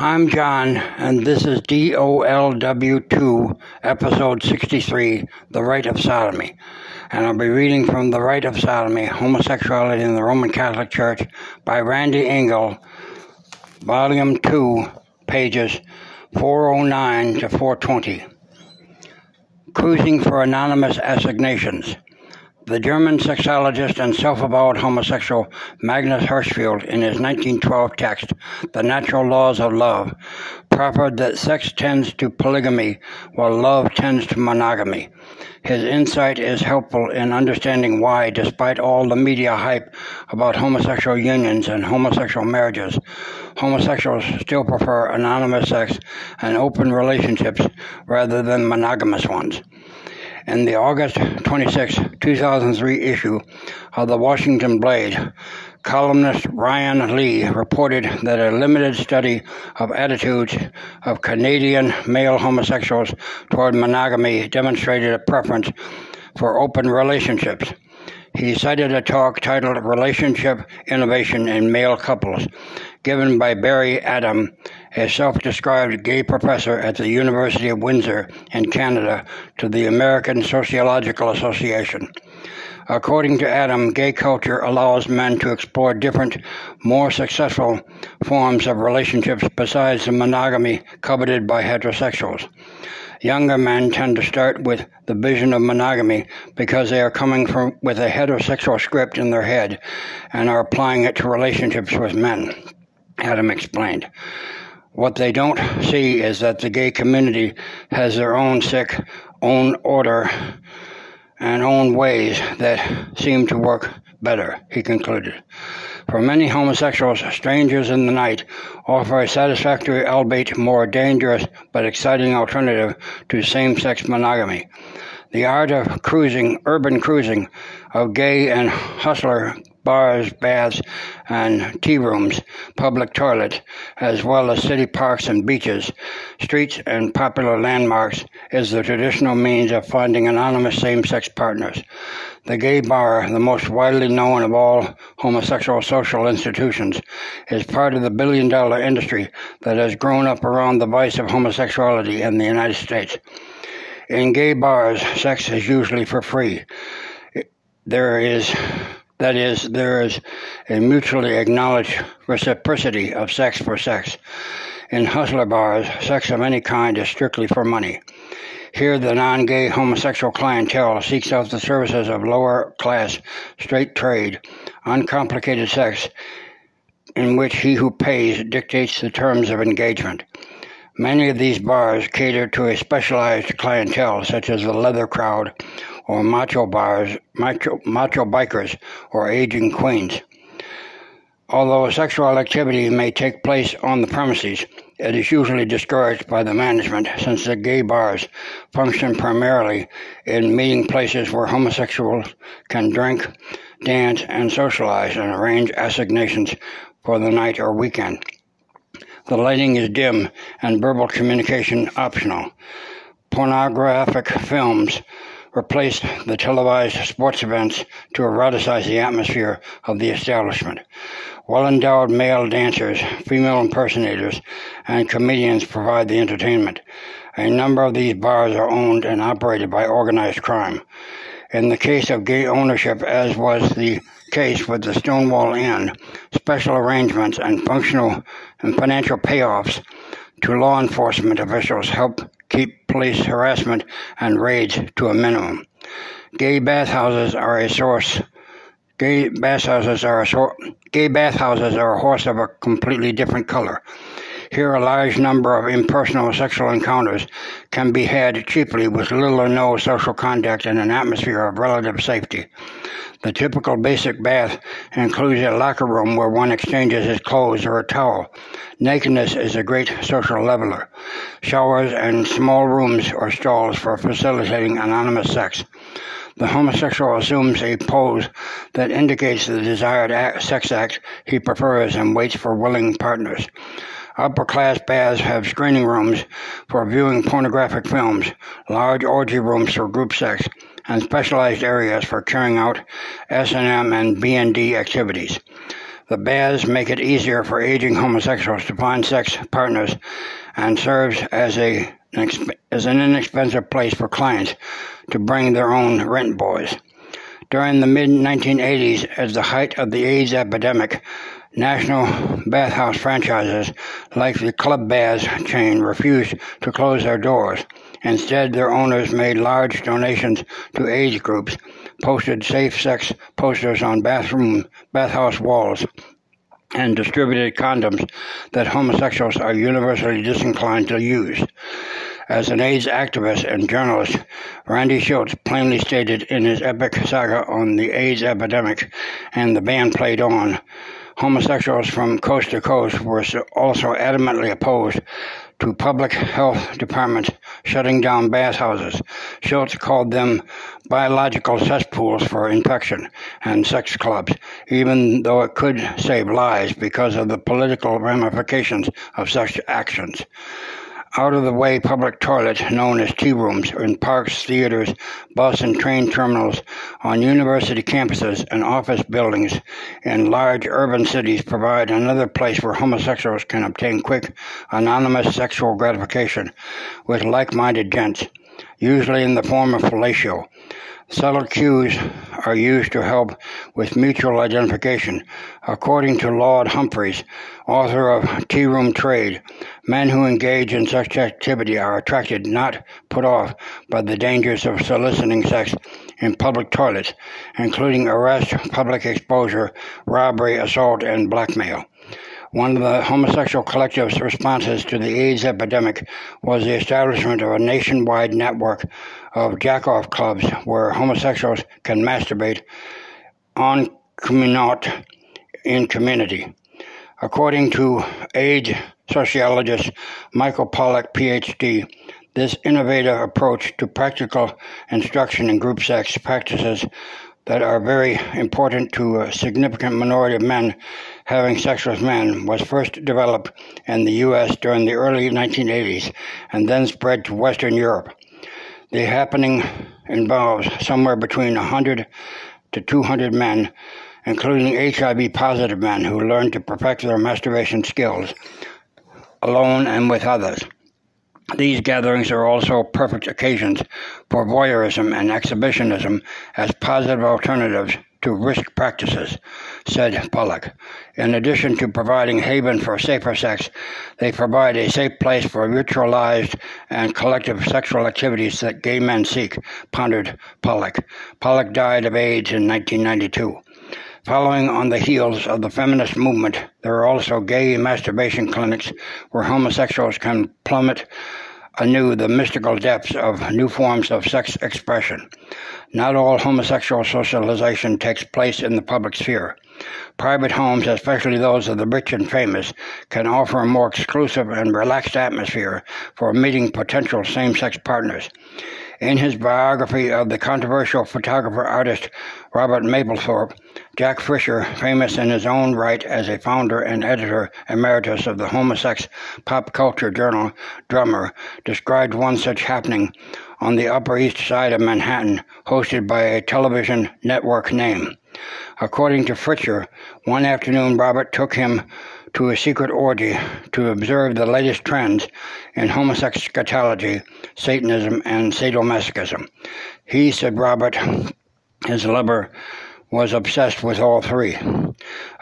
I'm John, and this is DOLW2, episode 63, The Rite of Sodomy. And I'll be reading from The Rite of Sodomy, Homosexuality in the Roman Catholic Church by Randy Engel, volume 2, pages 409 to 420. Cruising for Anonymous Assignations. The German sexologist and self-avowed homosexual Magnus Hirschfeld, in his 1912 text, The Natural Laws of Love, proffered that sex tends to polygamy while love tends to monogamy. His insight is helpful in understanding why, despite all the media hype about homosexual unions and homosexual marriages, homosexuals still prefer anonymous sex and open relationships rather than monogamous ones. In the August 26, 2003 issue of the Washington Blade, columnist Ryan Lee reported that a limited study of attitudes of Canadian male homosexuals toward monogamy demonstrated a preference for open relationships. He cited a talk titled Relationship Innovation in Male Couples, given by Barry Adam a self-described gay professor at the University of Windsor in Canada to the American Sociological Association. According to Adam, gay culture allows men to explore different, more successful forms of relationships besides the monogamy coveted by heterosexuals. Younger men tend to start with the vision of monogamy because they are coming from with a heterosexual script in their head and are applying it to relationships with men. Adam explained. What they don't see is that the gay community has their own sick, own order, and own ways that seem to work better, he concluded. For many homosexuals, strangers in the night offer a satisfactory, albeit more dangerous but exciting alternative to same sex monogamy. The art of cruising, urban cruising, of gay and hustler bars, baths, and tea rooms, public toilets, as well as city parks and beaches, streets, and popular landmarks, is the traditional means of finding anonymous same sex partners. The gay bar, the most widely known of all homosexual social institutions, is part of the billion dollar industry that has grown up around the vice of homosexuality in the United States. In gay bars, sex is usually for free. There is that is, there is a mutually acknowledged reciprocity of sex for sex. In hustler bars, sex of any kind is strictly for money. Here, the non gay homosexual clientele seeks out the services of lower class, straight trade, uncomplicated sex, in which he who pays dictates the terms of engagement. Many of these bars cater to a specialized clientele, such as the leather crowd or macho bars, macho, macho bikers, or aging queens. Although sexual activity may take place on the premises, it is usually discouraged by the management since the gay bars function primarily in meeting places where homosexuals can drink, dance, and socialize and arrange assignations for the night or weekend. The lighting is dim and verbal communication optional. Pornographic films replaced the televised sports events to eroticize the atmosphere of the establishment. Well endowed male dancers, female impersonators, and comedians provide the entertainment. A number of these bars are owned and operated by organized crime. In the case of gay ownership, as was the case with the Stonewall Inn, special arrangements and functional and financial payoffs to law enforcement officials help keep police harassment and raids to a minimum. Gay bathhouses are a source. Gay bathhouses are a sor- gay bathhouses are a horse of a completely different color. Here, a large number of impersonal sexual encounters can be had cheaply with little or no social contact in an atmosphere of relative safety. The typical basic bath includes a locker room where one exchanges his clothes or a towel. Nakedness is a great social leveler. Showers and small rooms or stalls for facilitating anonymous sex. The homosexual assumes a pose that indicates the desired act, sex act he prefers and waits for willing partners. Upper class baths have screening rooms for viewing pornographic films, large orgy rooms for group sex, and specialized areas for carrying out S&M and B&D activities. The baths make it easier for aging homosexuals to find sex partners and serves as a as an inexpensive place for clients to bring their own rent boys. During the mid 1980s, as the height of the AIDS epidemic, national bathhouse franchises like the Club Baths chain refused to close their doors. Instead, their owners made large donations to AIDS groups, posted safe sex posters on bathroom bathhouse walls, and distributed condoms that homosexuals are universally disinclined to use. As an AIDS activist and journalist, Randy Shilts plainly stated in his epic saga on the AIDS epidemic, and the band played on, homosexuals from coast to coast were also adamantly opposed to public health departments shutting down bathhouses. Shilts called them biological cesspools for infection and sex clubs, even though it could save lives because of the political ramifications of such actions out of the way public toilets known as tea rooms in parks, theaters, bus and train terminals, on university campuses and office buildings. In large urban cities provide another place where homosexuals can obtain quick, anonymous sexual gratification with like minded gents, usually in the form of fellatio. Subtle cues are used to help with mutual identification. According to Laud Humphreys, author of Tea Room Trade, men who engage in such activity are attracted, not put off, by the dangers of soliciting sex in public toilets, including arrest, public exposure, robbery, assault, and blackmail. One of the homosexual collective's responses to the AIDS epidemic was the establishment of a nationwide network of jack-off clubs where homosexuals can masturbate on community in community. According to AIDS sociologist Michael Pollak, PhD, this innovative approach to practical instruction in group sex practices that are very important to a significant minority of men having sex with men was first developed in the U.S. during the early 1980s and then spread to Western Europe. The happening involves somewhere between 100 to 200 men, including HIV positive men who learn to perfect their masturbation skills alone and with others. These gatherings are also perfect occasions for voyeurism and exhibitionism as positive alternatives to risk practices, said Pollak. In addition to providing haven for safer sex, they provide a safe place for ritualized and collective sexual activities that gay men seek, pondered Pollak. Pollak died of AIDS in 1992. Following on the heels of the feminist movement, there are also gay masturbation clinics where homosexuals can plummet anew the mystical depths of new forms of sex expression. Not all homosexual socialization takes place in the public sphere. Private homes, especially those of the rich and famous, can offer a more exclusive and relaxed atmosphere for meeting potential same sex partners. In his biography of the controversial photographer artist Robert Mapplethorpe, Jack Fritscher, famous in his own right as a founder and editor emeritus of the homosex pop culture journal Drummer, described one such happening on the Upper East Side of Manhattan, hosted by a television network name. According to Fritscher, one afternoon Robert took him to a secret orgy to observe the latest trends in homosexuality, Satanism, and sadomasochism. He, said Robert, his lover, was obsessed with all three.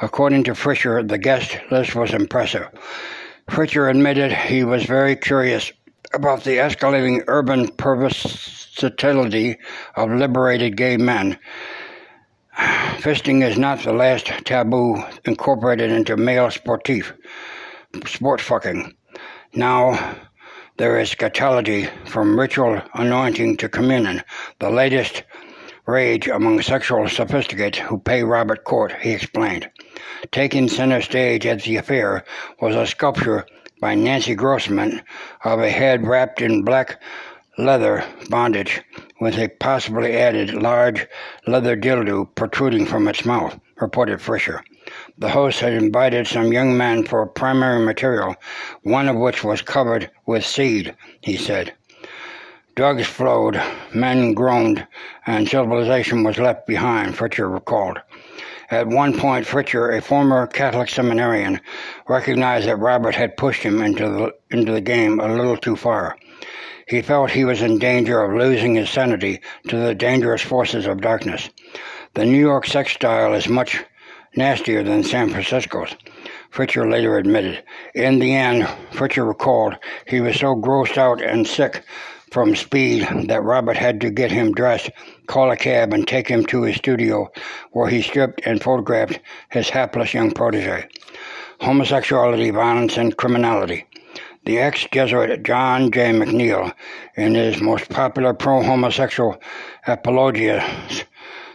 According to Fritscher, the guest list was impressive. Fritscher admitted he was very curious about the escalating urban perversity of liberated gay men Fisting is not the last taboo incorporated into male sportif, sport fucking. Now there is scatology from ritual anointing to communion, the latest rage among sexual sophisticates who pay Robert court, he explained. Taking center stage at the affair was a sculpture by Nancy Grossman of a head wrapped in black leather bondage with a possibly added large leather dildo protruding from its mouth, reported Fritscher. The host had invited some young men for primary material, one of which was covered with seed, he said. Drugs flowed, men groaned, and civilization was left behind, Fritscher recalled. At one point, Fritscher, a former Catholic seminarian, recognized that Robert had pushed him into the, into the game a little too far. He felt he was in danger of losing his sanity to the dangerous forces of darkness. The New York sex style is much nastier than San Francisco's. Fritscher later admitted. In the end, Fritscher recalled he was so grossed out and sick from speed that Robert had to get him dressed, call a cab, and take him to his studio, where he stripped and photographed his hapless young protege. Homosexuality, violence, and criminality. The ex Jesuit John J. McNeill, in his most popular pro homosexual apologias,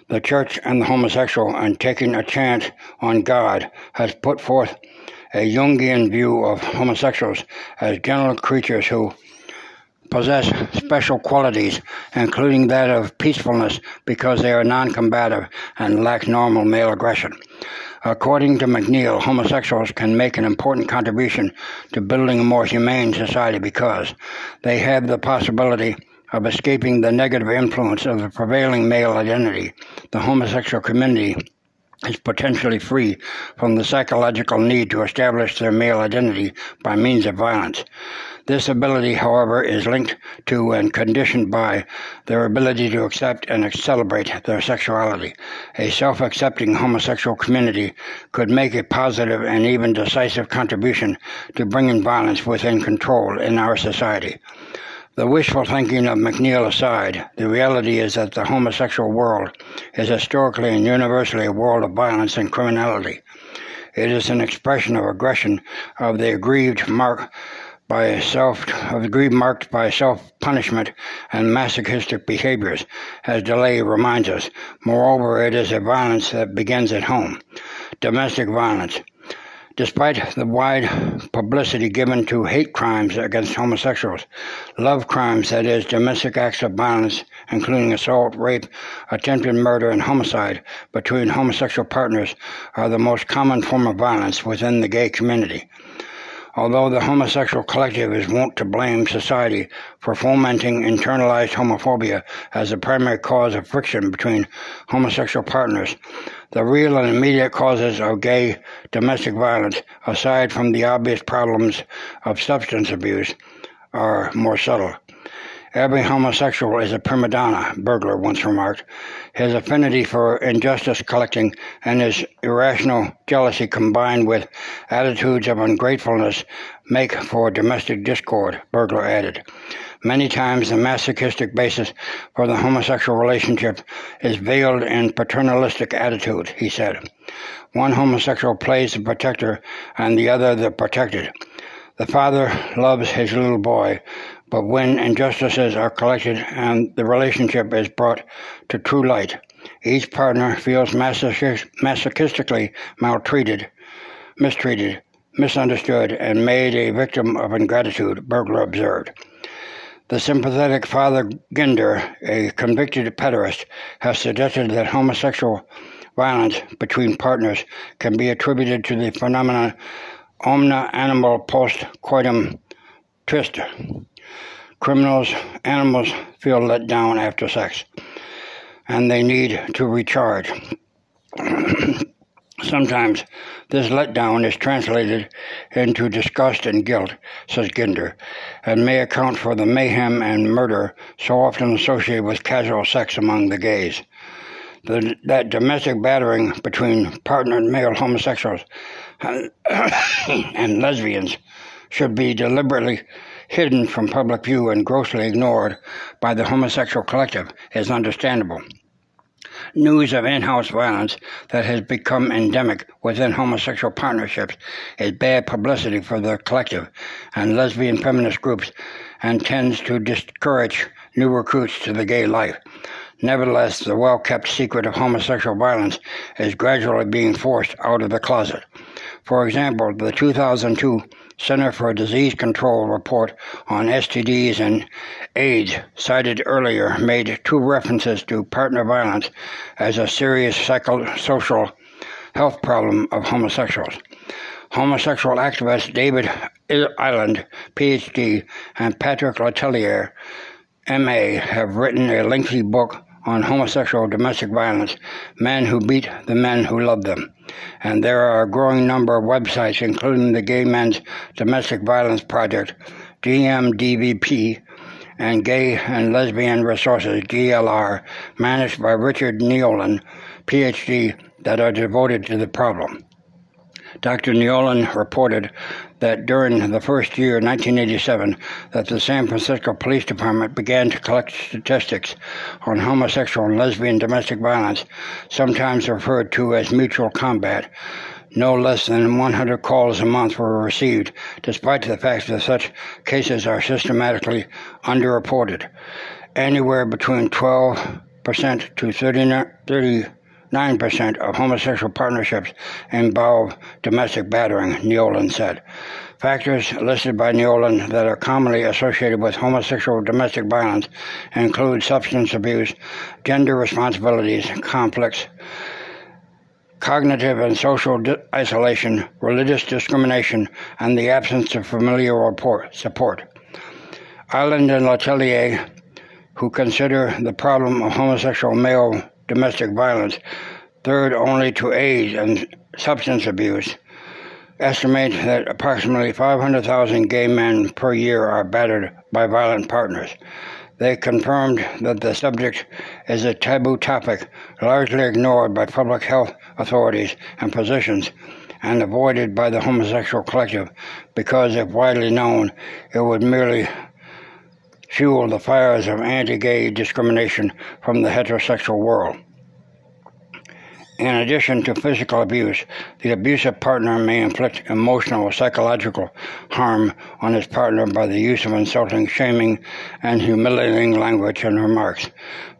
The Church and the Homosexual and Taking a Chance on God, has put forth a Jungian view of homosexuals as gentle creatures who possess special qualities, including that of peacefulness because they are non combative and lack normal male aggression. According to McNeill, homosexuals can make an important contribution to building a more humane society because they have the possibility of escaping the negative influence of the prevailing male identity. The homosexual community is potentially free from the psychological need to establish their male identity by means of violence. This ability, however, is linked to and conditioned by their ability to accept and celebrate their sexuality. A self accepting homosexual community could make a positive and even decisive contribution to bringing violence within control in our society. The wishful thinking of McNeill aside, the reality is that the homosexual world is historically and universally a world of violence and criminality. It is an expression of aggression of the aggrieved mark by a self of aggrieved marked by self punishment and masochistic behaviors, as DeLay reminds us. Moreover, it is a violence that begins at home. Domestic violence. Despite the wide publicity given to hate crimes against homosexuals, love crimes, that is, domestic acts of violence, including assault, rape, attempted murder, and homicide between homosexual partners, are the most common form of violence within the gay community. Although the homosexual collective is wont to blame society for fomenting internalized homophobia as the primary cause of friction between homosexual partners, the real and immediate causes of gay domestic violence, aside from the obvious problems of substance abuse, are more subtle. Every homosexual is a prima donna, Bergler once remarked. His affinity for injustice collecting and his irrational jealousy combined with attitudes of ungratefulness make for domestic discord, Bergler added. Many times the masochistic basis for the homosexual relationship is veiled in paternalistic attitude, he said. One homosexual plays the protector and the other the protected. The father loves his little boy, but when injustices are collected and the relationship is brought to true light, each partner feels masochistically maltreated, mistreated, misunderstood, and made a victim of ingratitude, Bergler observed. The sympathetic Father Ginder, a convicted pederast, has suggested that homosexual violence between partners can be attributed to the phenomenon omnia animal post coitum trister criminals, animals feel let down after sex and they need to recharge. Sometimes this letdown is translated into disgust and guilt, says Ginder, and may account for the mayhem and murder so often associated with casual sex among the gays. The, that domestic battering between partnered male homosexuals and lesbians should be deliberately hidden from public view and grossly ignored by the homosexual collective is understandable. News of in house violence that has become endemic within homosexual partnerships is bad publicity for the collective and lesbian feminist groups and tends to discourage new recruits to the gay life. Nevertheless, the well kept secret of homosexual violence is gradually being forced out of the closet. For example, the 2002 Center for Disease Control report on STDs and AIDS cited earlier made two references to partner violence as a serious psychosocial health problem of homosexuals. Homosexual activist David Island, PhD, and Patrick Letellier, MA, have written a lengthy book on homosexual domestic violence, Men Who Beat the Men Who Love Them. And there are a growing number of websites, including the Gay Men's Domestic Violence Project, GMDVP, and Gay and Lesbian Resources, GLR, managed by Richard Niolon, PhD, that are devoted to the problem. Dr. Niolon reported that during the first year, 1987, that the San Francisco Police Department began to collect statistics on homosexual and lesbian domestic violence, sometimes referred to as mutual combat. No less than 100 calls a month were received, despite the fact that such cases are systematically underreported. Anywhere between 12% to 30, 9% of homosexual partnerships involve domestic battering, Niolon said. Factors listed by Niolon that are commonly associated with homosexual domestic violence include substance abuse, gender responsibilities, conflicts, cognitive and social di- isolation, religious discrimination, and the absence of familial report, support. Island and Letellier, who consider the problem of homosexual male domestic violence, third only to AIDS and substance abuse, estimate that approximately 500,000 gay men per year are battered by violent partners. They confirmed that the subject is a taboo topic largely ignored by public health authorities and physicians and avoided by the homosexual collective because, if widely known, it would merely fuel the fires of anti gay discrimination from the heterosexual world. In addition to physical abuse, the abusive partner may inflict emotional or psychological harm on his partner by the use of insulting, shaming, and humiliating language and remarks,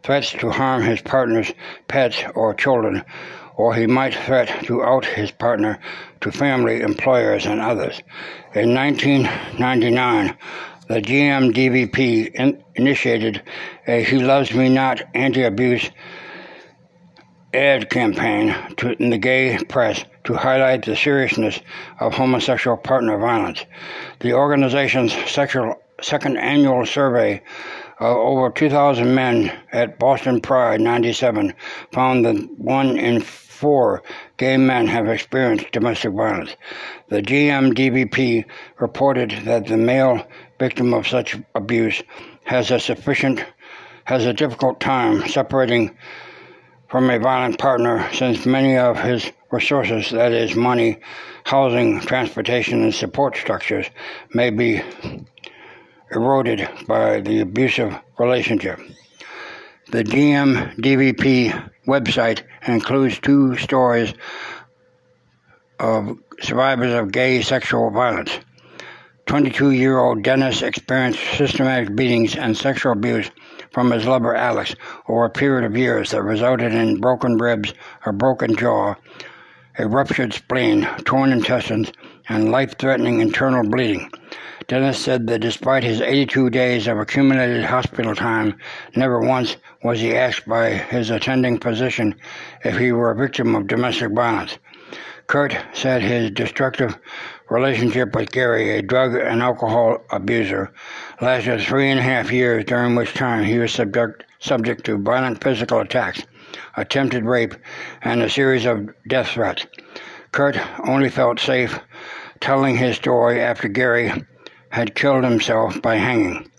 threats to harm his partner's pets or children, or he might threat to out his partner to family, employers, and others. In 1999, the GMDVP in- initiated a He Loves Me Not anti abuse ad campaign to, in the gay press to highlight the seriousness of homosexual partner violence. The organization's sexual, second annual survey of over 2,000 men at Boston Pride 97 found that one in four gay men have experienced domestic violence. The GMDVP reported that the male victim of such abuse has a sufficient has a difficult time separating from a violent partner since many of his resources, that is, money, housing, transportation, and support structures, may be eroded by the abusive relationship. The GMDVP website includes two stories of survivors of gay sexual violence. 22 year old Dennis experienced systematic beatings and sexual abuse from his lover Alex over a period of years that resulted in broken ribs, a broken jaw, a ruptured spleen, torn intestines, and life threatening internal bleeding. Dennis said that despite his 82 days of accumulated hospital time, never once was he asked by his attending physician if he were a victim of domestic violence. Kurt said his destructive relationship with Gary, a drug and alcohol abuser, lasted three and a half years, during which time he was subject, subject to violent physical attacks, attempted rape, and a series of death threats. Kurt only felt safe telling his story after Gary had killed himself by hanging.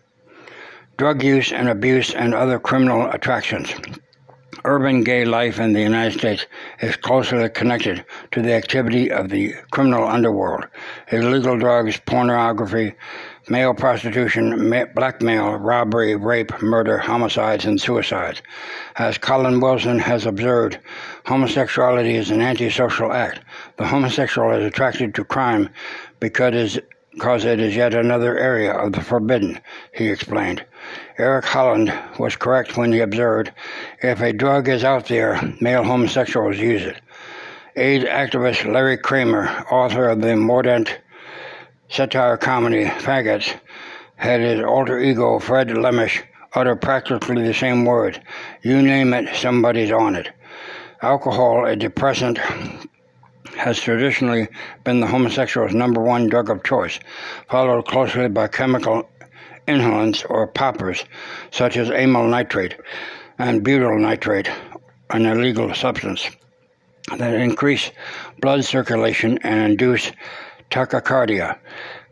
Drug use and abuse and other criminal attractions. Urban gay life in the United States is closely connected to the activity of the criminal underworld. Illegal drugs, pornography, male prostitution, blackmail, robbery, rape, murder, homicides, and suicides. As Colin Wilson has observed, homosexuality is an antisocial act. The homosexual is attracted to crime because because it is yet another area of the forbidden, he explained. Eric Holland was correct when he observed, if a drug is out there, male homosexuals use it. AIDS activist Larry Kramer, author of the mordant satire comedy Faggots, had his alter ego Fred Lemish utter practically the same words. You name it, somebody's on it. Alcohol, a depressant, has traditionally been the homosexual's number one drug of choice, followed closely by chemical inhalants or poppers, such as amyl nitrate. and butyl nitrate, an illegal substance that increase blood circulation and induce tachycardia,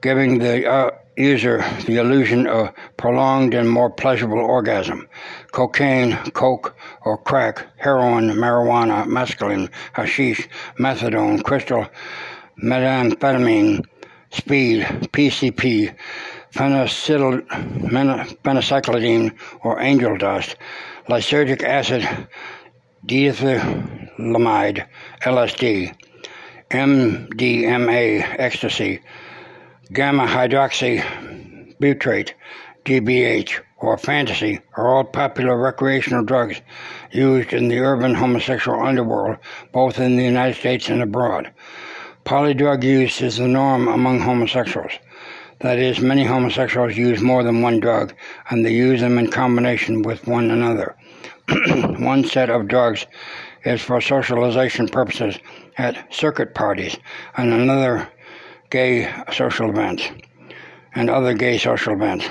giving the uh, user the illusion of prolonged and more pleasurable orgasm. Cocaine, coke, or crack, heroin, marijuana, mescaline, hashish, methadone, crystal, methamphetamine, speed, PCP, phencyclidine, or angel dust, lysergic acid, diethylamide, LSD, MDMA, ecstasy, gamma hydroxy butyrate, GBH, or fantasy are all popular recreational drugs used in the urban homosexual underworld, both in the United States and abroad. Polydrug use is the norm among homosexuals. That is, many homosexuals use more than one drug, and they use them in combination with one another. one set of drugs is for socialization purposes at circuit parties, and another gay social events and other gay social events.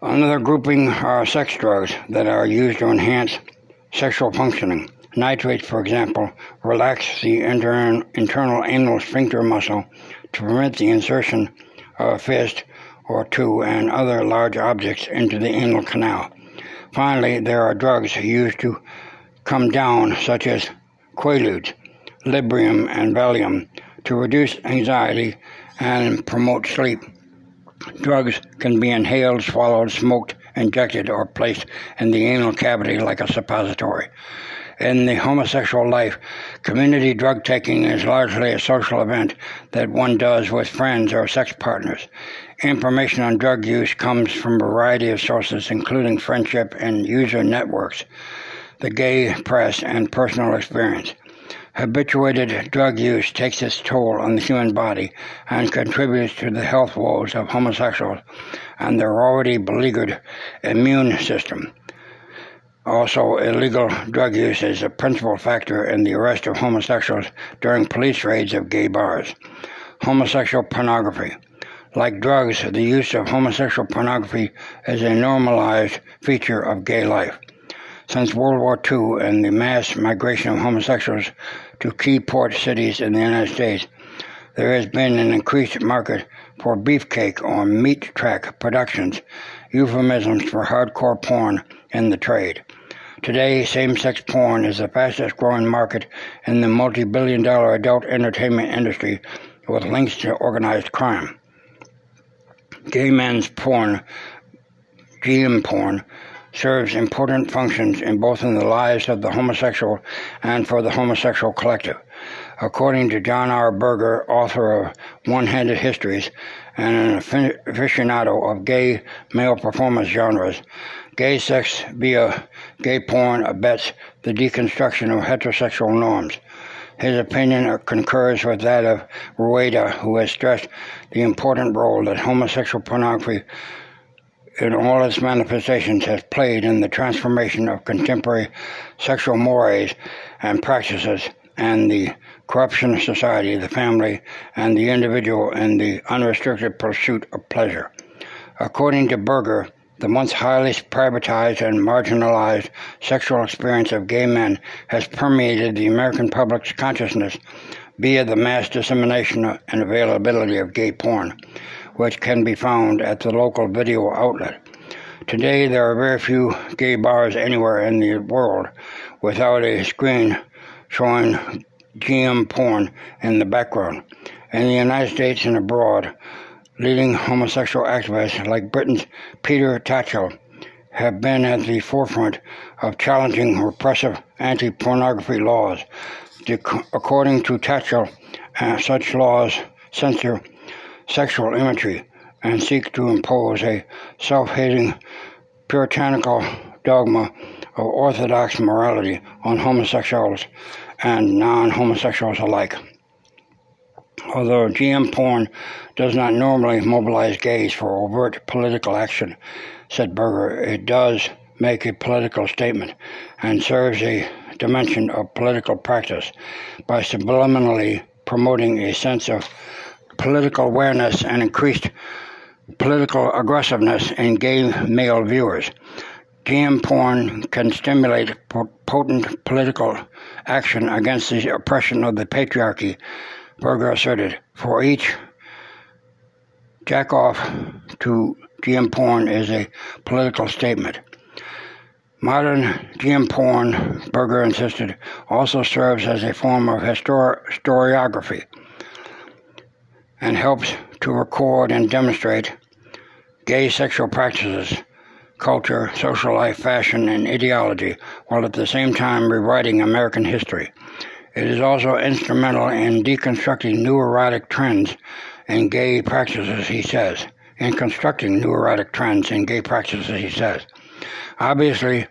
Another grouping are sex drugs that are used to enhance sexual functioning. Nitrates, for example, relax the inter- internal anal sphincter muscle to permit the insertion of a fist or two and other large objects into the anal canal. Finally, there are drugs used to come down, such as Quaaludes, Librium, and Valium, to reduce anxiety and promote sleep. Drugs can be inhaled, swallowed, smoked, injected, or placed in the anal cavity like a suppository. In the homosexual life, community drug taking is largely a social event that one does with friends or sex partners. Information on drug use comes from a variety of sources, including friendship and user networks, the gay press, and personal experience. Habituated drug use takes its toll on the human body and contributes to the health woes of homosexuals and their already beleaguered immune system. Also, illegal drug use is a principal factor in the arrest of homosexuals during police raids of gay bars. Homosexual pornography. Like drugs, the use of homosexual pornography is a normalized feature of gay life. Since World War II and the mass migration of homosexuals to key port cities in the United States, there has been an increased market for beefcake or meat track productions, euphemisms for hardcore porn in the trade. Today, same sex porn is the fastest growing market in the multi billion dollar adult entertainment industry with links to organized crime. Gay men's porn, GM porn, serves important functions in both in the lives of the homosexual and for the homosexual collective. According to John R. Burger, author of One Handed Histories and an aficionado of gay male performance genres, gay sex via gay porn abets the deconstruction of heterosexual norms. His opinion concurs with that of Rueda, who has stressed the important role that homosexual pornography in all its manifestations has played in the transformation of contemporary sexual mores and practices and the corruption of society, the family, and the individual in the unrestricted pursuit of pleasure. According to Burger, the once highly privatized and marginalized sexual experience of gay men has permeated the American public's consciousness via the mass dissemination and availability of gay porn which can be found at the local video outlet. Today, there are very few gay bars anywhere in the world without a screen showing GM porn in the background. In the United States and abroad, leading homosexual activists like Britain's Peter Tatchell have been at the forefront of challenging repressive anti pornography laws. According to Tatchell, uh, such laws censor sexual imagery and seek to impose a self hating puritanical dogma of orthodox morality on homosexuals and non homosexuals alike. Although GM porn does not normally mobilize gays for overt political action, said Burger, it does make a political statement and serves a dimension of political practice by subliminally promoting a sense of political awareness and increased political aggressiveness in gay male viewers. GM porn can stimulate potent political action against the oppression of the patriarchy, Burger asserted. For each jack off to GM porn is a political statement. Modern GM porn, Burger insisted, also serves as a form of histor- historiography and helps to record and demonstrate gay sexual practices culture, social life, fashion, and ideology, while at the same time rewriting American history. It is also instrumental in deconstructing new erotic trends and gay practices, he says. In constructing new erotic trends and gay practices, he says. Obviously,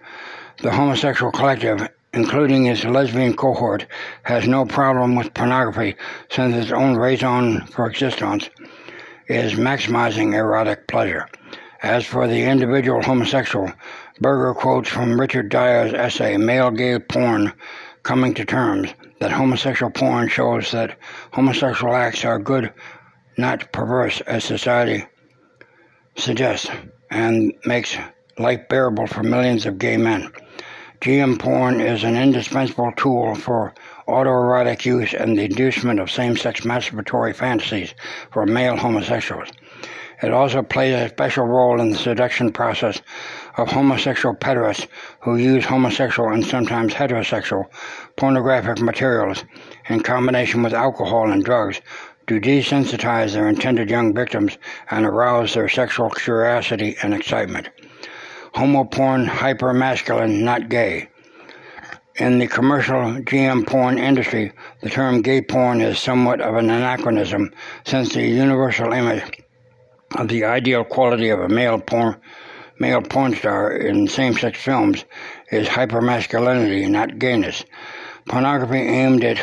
the homosexual collective, including its lesbian cohort, has no problem with pornography since its own raison for existence is maximizing erotic pleasure. As for the individual homosexual, Burger quotes from Richard Dyer's essay, Male Gay Porn Coming to Terms, that homosexual porn shows that homosexual acts are good, not perverse, as society suggests, and makes life bearable for millions of gay men. GM porn is an indispensable tool for autoerotic use and the inducement of same sex masturbatory fantasies for male homosexuals. It also plays a special role in the seduction process of homosexual pederasts who use homosexual and sometimes heterosexual pornographic materials in combination with alcohol and drugs to desensitize their intended young victims and arouse their sexual curiosity and excitement. Homo porn hypermasculine, not gay. In the commercial GM porn industry, the term gay porn is somewhat of an anachronism since the universal image of the ideal quality of a male porn male porn star in same-sex films is hypermasculinity, not gayness. Pornography aimed at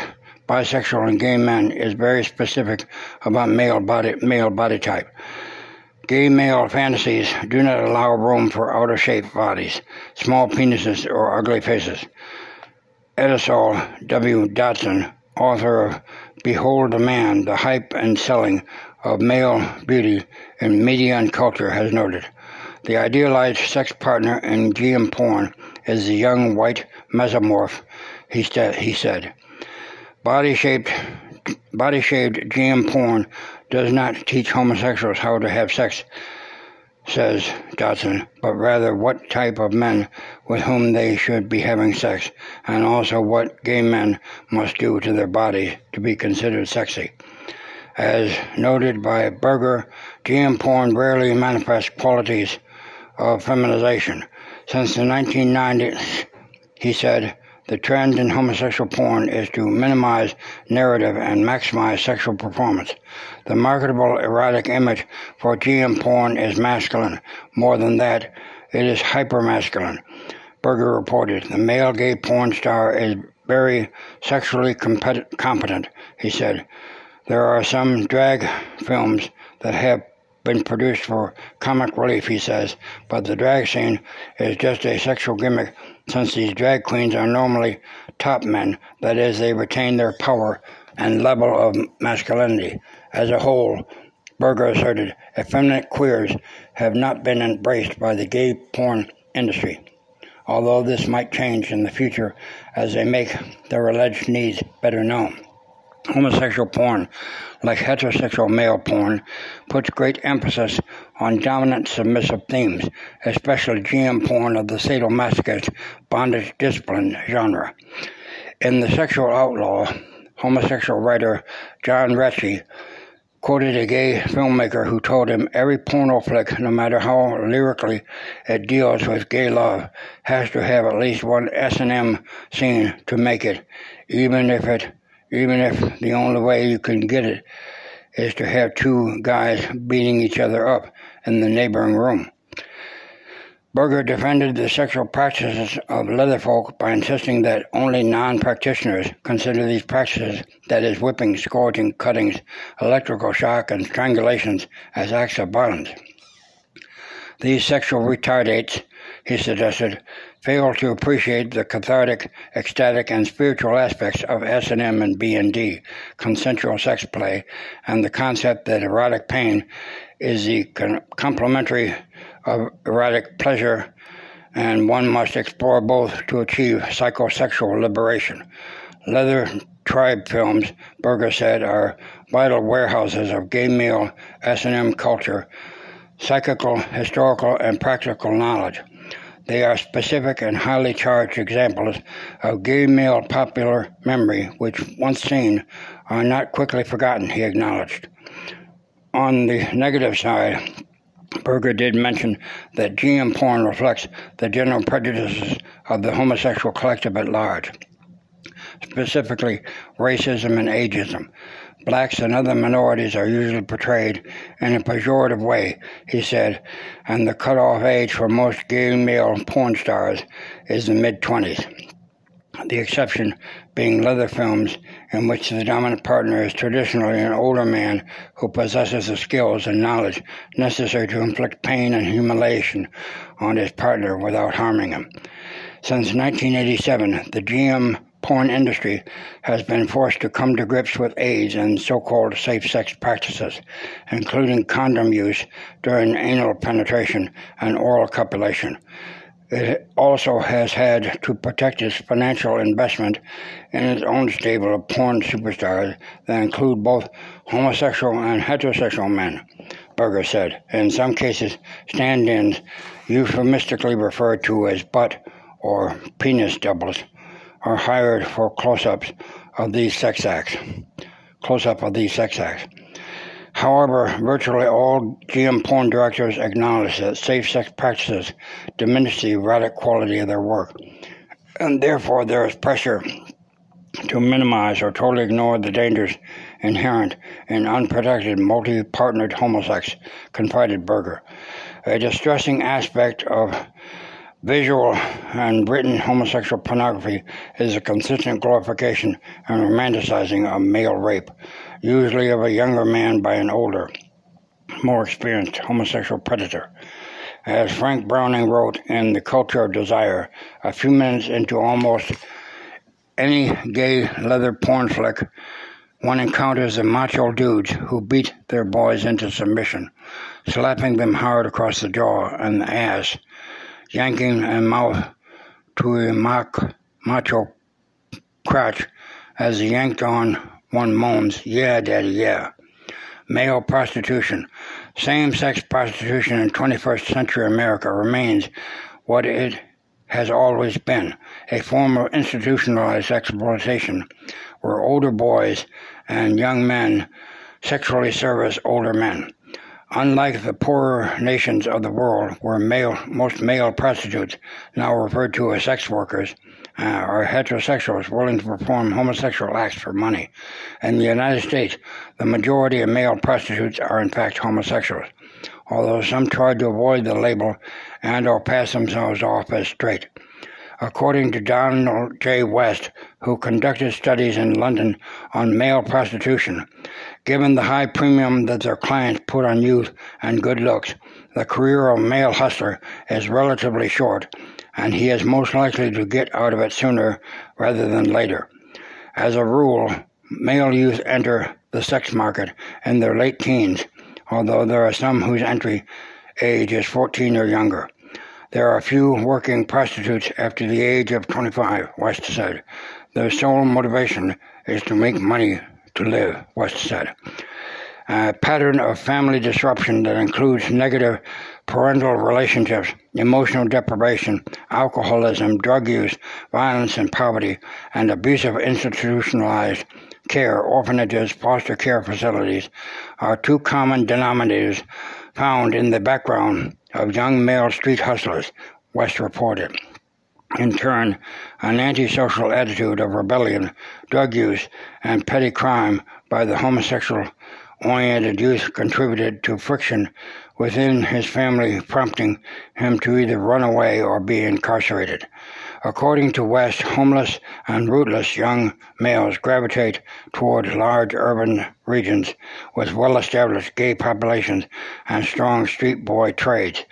bisexual and gay men is very specific about male body male body type. Gay male fantasies do not allow room for out of shape bodies, small penises, or ugly faces. Edisol W. Dotson, author of Behold a Man, the Hype and Selling of Male Beauty in Media and Culture, has noted. The idealized sex partner in GM porn is the young white mesomorph, he, he said. Body shaped body shaped GM porn does not teach homosexuals how to have sex, says Dotson, but rather what type of men with whom they should be having sex, and also what gay men must do to their bodies to be considered sexy. As noted by Burger, GM porn rarely manifests qualities of feminization. Since the 1990s, he said, the trend in homosexual porn is to minimize narrative and maximize sexual performance. The marketable erotic image for GM porn is masculine. More than that, it is hypermasculine. Burger reported, the male gay porn star is very sexually compet- competent, he said. There are some drag films that have been produced for comic relief, he says, but the drag scene is just a sexual gimmick since these drag queens are normally top men, that is, they retain their power and level of masculinity. As a whole, Burger asserted, effeminate queers have not been embraced by the gay porn industry, although this might change in the future as they make their alleged needs better known. Homosexual porn, like heterosexual male porn, puts great emphasis on dominant submissive themes, especially GM porn of the sadomasochist bondage discipline genre. In The Sexual Outlaw, homosexual writer John Rechy quoted a gay filmmaker who told him every porno flick, no matter how lyrically it deals with gay love, has to have at least one S&M scene to make it, even if it even if the only way you can get it is to have two guys beating each other up in the neighboring room. Burger defended the sexual practices of leatherfolk by insisting that only non practitioners consider these practices, that is, whipping, scourging, cuttings, electrical shock, and strangulations, as acts of violence. These sexual retardates, he suggested, fail to appreciate the cathartic, ecstatic, and spiritual aspects of S&M and B&D, consensual sex play, and the concept that erotic pain is the complementary of erotic pleasure and one must explore both to achieve psychosexual liberation. Leather tribe films, Burger said, are vital warehouses of gay male S&M culture, psychical, historical, and practical knowledge. They are specific and highly charged examples of gay male popular memory, which, once seen, are not quickly forgotten, he acknowledged. On the negative side, Burger did mention that GM porn reflects the general prejudices of the homosexual collective at large, specifically racism and ageism. Blacks and other minorities are usually portrayed in a pejorative way, he said, and the cutoff age for most gay male porn stars is the mid 20s. The exception being leather films, in which the dominant partner is traditionally an older man who possesses the skills and knowledge necessary to inflict pain and humiliation on his partner without harming him. Since 1987, the GM porn industry has been forced to come to grips with AIDS and so-called safe sex practices, including condom use during anal penetration and oral copulation. It also has had to protect its financial investment in its own stable of porn superstars that include both homosexual and heterosexual men, Burger said. In some cases, stand-ins, euphemistically referred to as butt or penis doubles, are hired for close-ups of these sex acts. Close-up of these sex acts. However, virtually all GM porn directors acknowledge that safe sex practices diminish the erotic quality of their work, and therefore there is pressure to minimize or totally ignore the dangers inherent in unprotected multi-partnered homosex, confided Burger. A distressing aspect of Visual and written homosexual pornography is a consistent glorification and romanticizing of male rape, usually of a younger man by an older, more experienced homosexual predator. As Frank Browning wrote in The Culture of Desire, a few minutes into almost any gay leather porn flick, one encounters the macho dudes who beat their boys into submission, slapping them hard across the jaw and the ass yanking a mouth to a mock, macho crotch as yanked on one moans, Yeah, Daddy, yeah. Male prostitution. Same sex prostitution in 21st century America remains what it has always been a form of institutionalized exploitation where older boys and young men sexually service older men. Unlike the poorer nations of the world, where male, most male prostitutes, now referred to as sex workers, uh, are heterosexuals willing to perform homosexual acts for money. In the United States, the majority of male prostitutes are in fact homosexuals, although some try to avoid the label and or pass themselves off as straight. According to Donald J. West, who conducted studies in London on male prostitution, given the high premium that their clients put on youth and good looks, the career of a male hustler is relatively short, and he is most likely to get out of it sooner rather than later. As a rule, male youth enter the sex market in their late teens, although there are some whose entry age is 14 or younger. There are few working prostitutes after the age of 25, West said. Their sole motivation is to make money to live, West said. A pattern of family disruption that includes negative parental relationships, emotional deprivation, alcoholism, drug use, violence and poverty, and abusive institutionalized care, orphanages, foster care facilities are two common denominators found in the background of young male street hustlers, West reported. In turn, an antisocial attitude of rebellion, drug use, and petty crime by the homosexual oriented youth contributed to friction within his family, prompting him to either run away or be incarcerated. According to West, homeless and rootless young males gravitate toward large urban regions with well-established gay populations and strong street boy trades.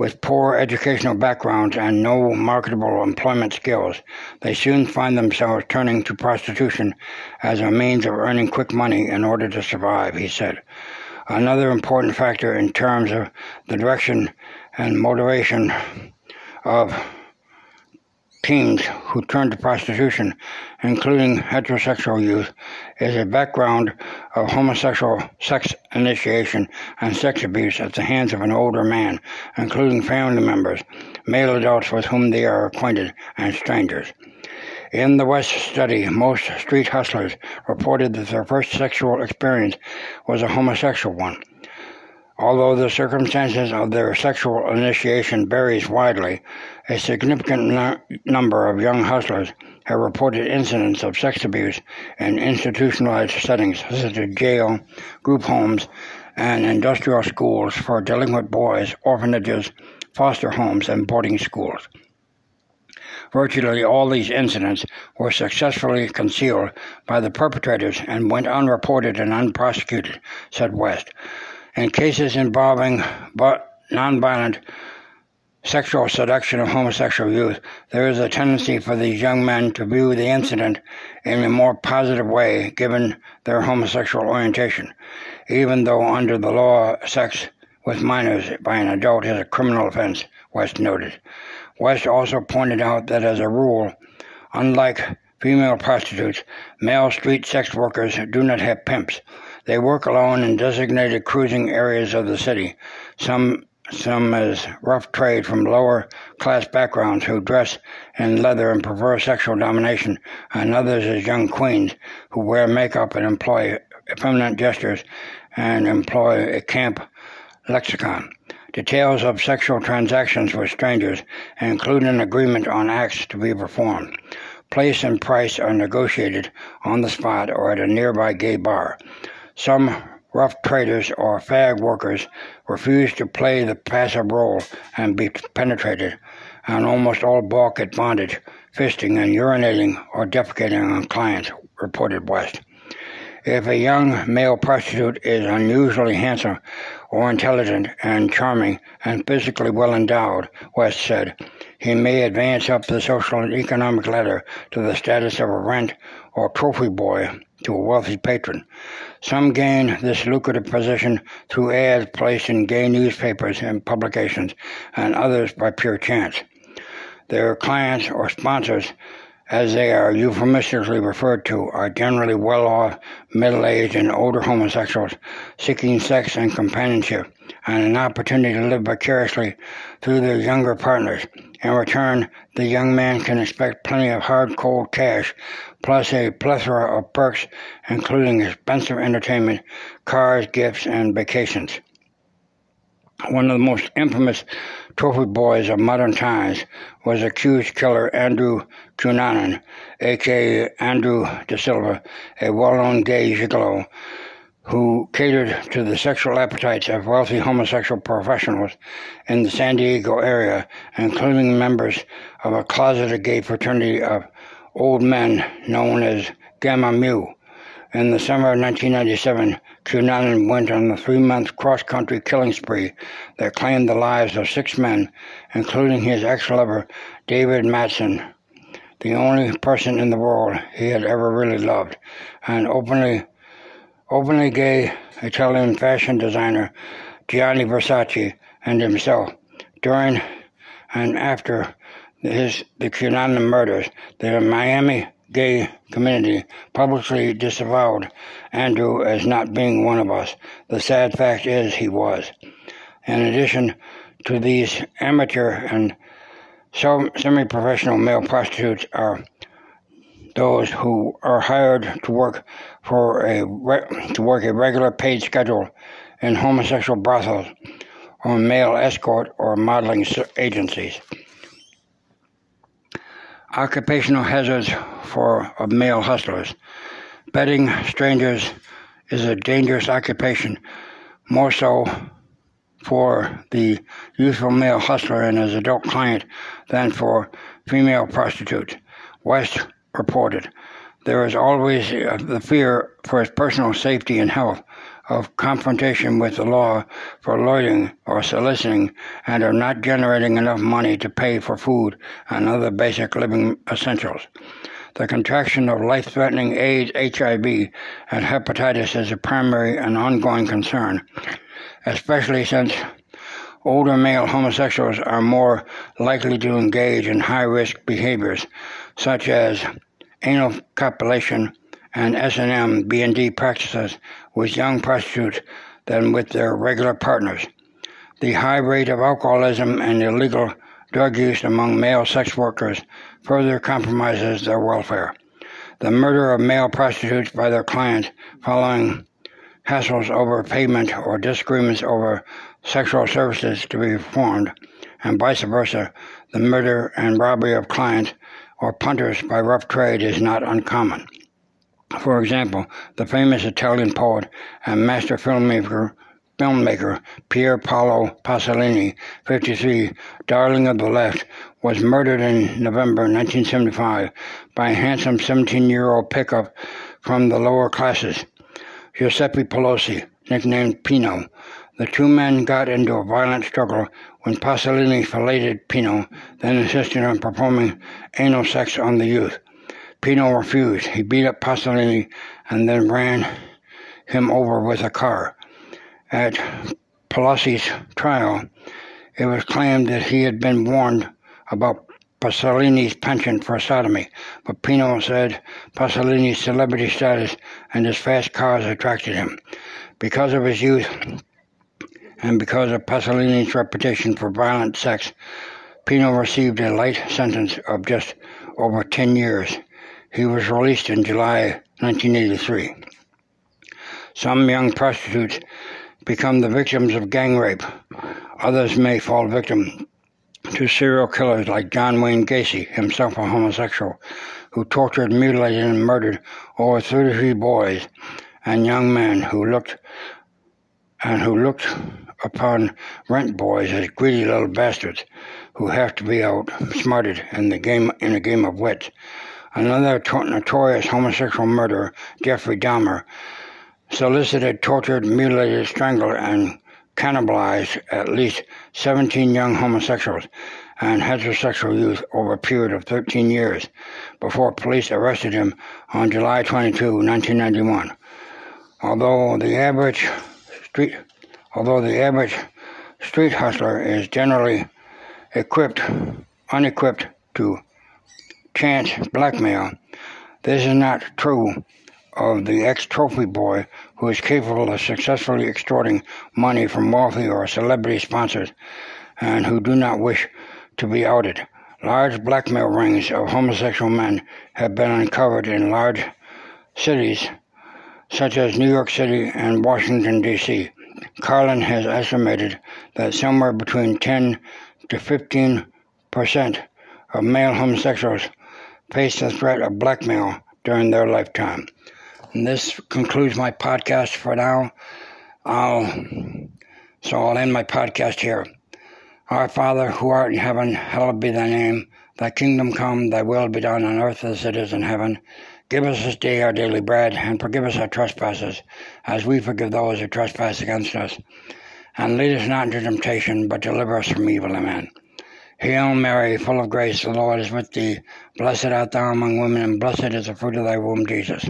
With poor educational backgrounds and no marketable employment skills, they soon find themselves turning to prostitution as a means of earning quick money in order to survive, he said. Another important factor in terms of the direction and motivation of teens who turn to prostitution, including heterosexual youth, is a background of homosexual sex initiation and sex abuse at the hands of an older man, including family members, male adults with whom they are acquainted, and strangers. In the West study, most street hustlers reported that their first sexual experience was a homosexual one. Although the circumstances of their sexual initiation varies widely, a significant number of young hustlers have reported incidents of sex abuse in institutionalized settings such as jail, group homes, and industrial schools for delinquent boys, orphanages, foster homes, and boarding schools. Virtually all these incidents were successfully concealed by the perpetrators and went unreported and unprosecuted, said West. In cases involving but nonviolent sexual seduction of homosexual youth, there is a tendency for these young men to view the incident in a more positive way given their homosexual orientation, even though under the law, sex with minors by an adult is a criminal offense, West noted. West also pointed out that as a rule, unlike female prostitutes, male street sex workers do not have pimps. They work alone in designated cruising areas of the city, some some as rough trade from lower class backgrounds who dress in leather and prefer sexual domination, and others as young queens who wear makeup and employ effeminate gestures and employ a camp lexicon. Details of sexual transactions with strangers include an agreement on acts to be performed. Place and price are negotiated on the spot or at a nearby gay bar. Some rough traders or fag workers refuse to play the passive role and be penetrated, and almost all balk at bondage, fisting, and urinating or defecating on clients, reported West. If a young male prostitute is unusually handsome or intelligent and charming and physically well endowed, West said, he may advance up the social and economic ladder to the status of a rent or trophy boy to a wealthy patron. Some gain this lucrative position through ads placed in gay newspapers and publications, and others by pure chance. Their clients or sponsors as they are euphemistically referred to, are generally well off, middle aged, and older homosexuals seeking sex and companionship and an opportunity to live vicariously through their younger partners. In return, the young man can expect plenty of hard cold cash, plus a plethora of perks, including expensive entertainment, cars, gifts, and vacations. One of the most infamous trophy boys of modern times was accused killer Andrew Cunanan, aka Andrew De Silva, a well-known gay gigolo who catered to the sexual appetites of wealthy homosexual professionals in the San Diego area, including members of a closeted gay fraternity of old men known as Gamma Mu. In the summer of 1997, Cunanan went on a three-month cross-country killing spree that claimed the lives of six men, including his ex-lover, David Madson, the only person in the world he had ever really loved, and openly, openly gay Italian fashion designer Gianni Versace and himself. During and after his the Cunanan murders, the Miami gay community publicly disavowed Andrew as not being one of us. The sad fact is he was. In addition to these amateur and semi-professional male prostitutes are those who are hired to work for a to work a regular paid schedule in homosexual brothels or male escort or modeling agencies. Occupational hazards for male hustlers. Betting strangers is a dangerous occupation, more so for the youthful male hustler and his adult client than for female prostitutes. West reported. There is always uh, the fear for his personal safety and health of confrontation with the law for loitering or soliciting and of not generating enough money to pay for food and other basic living essentials. The contraction of life threatening AIDS, HIV, and hepatitis is a primary and ongoing concern, especially since older male homosexuals are more likely to engage in high risk behaviors such as anal copulation and S&M B&D practices with young prostitutes than with their regular partners. The high rate of alcoholism and illegal drug use among male sex workers further compromises their welfare. The murder of male prostitutes by their clients following hassles over payment or disagreements over sexual services to be performed, and vice versa, the murder and robbery of clients or punters by rough trade is not uncommon. For example, the famous Italian poet and master filmmaker filmmaker Pier Paolo Pasolini, 53, darling of the left, was murdered in November 1975 by a handsome 17-year-old pickup from the lower classes, Giuseppe Pelosi, nicknamed Pino. The two men got into a violent struggle when Pasolini filleted Pino, then insisted on performing anal sex on the youth. Pino refused. He beat up Pasolini and then ran him over with a car. At Pelosi's trial, it was claimed that he had been warned about Pasolini's penchant for sodomy, but Pino said Pasolini's celebrity status and his fast cars attracted him. Because of his youth and because of Pasolini's reputation for violent sex, Pino received a light sentence of just over 10 years. He was released in July 1983. Some young prostitutes become the victims of gang rape. Others may fall victim to serial killers like John Wayne Gacy, himself a homosexual, who tortured, mutilated, and murdered over 33 boys and young men who looked and who looked upon rent boys as greedy little bastards who have to be outsmarted in the game in a game of wits. Another notorious homosexual murderer, Jeffrey Dahmer, solicited, tortured, mutilated, strangled, and cannibalized at least 17 young homosexuals and heterosexual youth over a period of 13 years before police arrested him on July 22, 1991. Although the average street although the average street hustler is generally equipped unequipped to chance blackmail. This is not true of the ex trophy boy who is capable of successfully extorting money from wealthy or celebrity sponsors and who do not wish to be outed. Large blackmail rings of homosexual men have been uncovered in large cities such as New York City and Washington, D.C. Carlin has estimated that somewhere between 10 to 15 percent of male homosexuals face the threat of blackmail during their lifetime. And this concludes my podcast for now. I'll, so I'll end my podcast here. Our Father, who art in heaven, hallowed be thy name. Thy kingdom come, thy will be done on earth as it is in heaven. Give us this day our daily bread, and forgive us our trespasses, as we forgive those who trespass against us. And lead us not into temptation, but deliver us from evil. Amen. Hail Mary, full of grace, the Lord is with thee. Blessed art thou among women, and blessed is the fruit of thy womb, Jesus.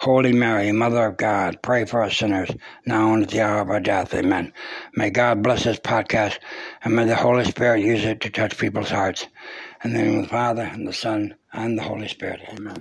Holy Mary, Mother of God, pray for us sinners, now and at the hour of our death. Amen. May God bless this podcast, and may the Holy Spirit use it to touch people's hearts. In the name of the Father, and the Son, and the Holy Spirit. Amen.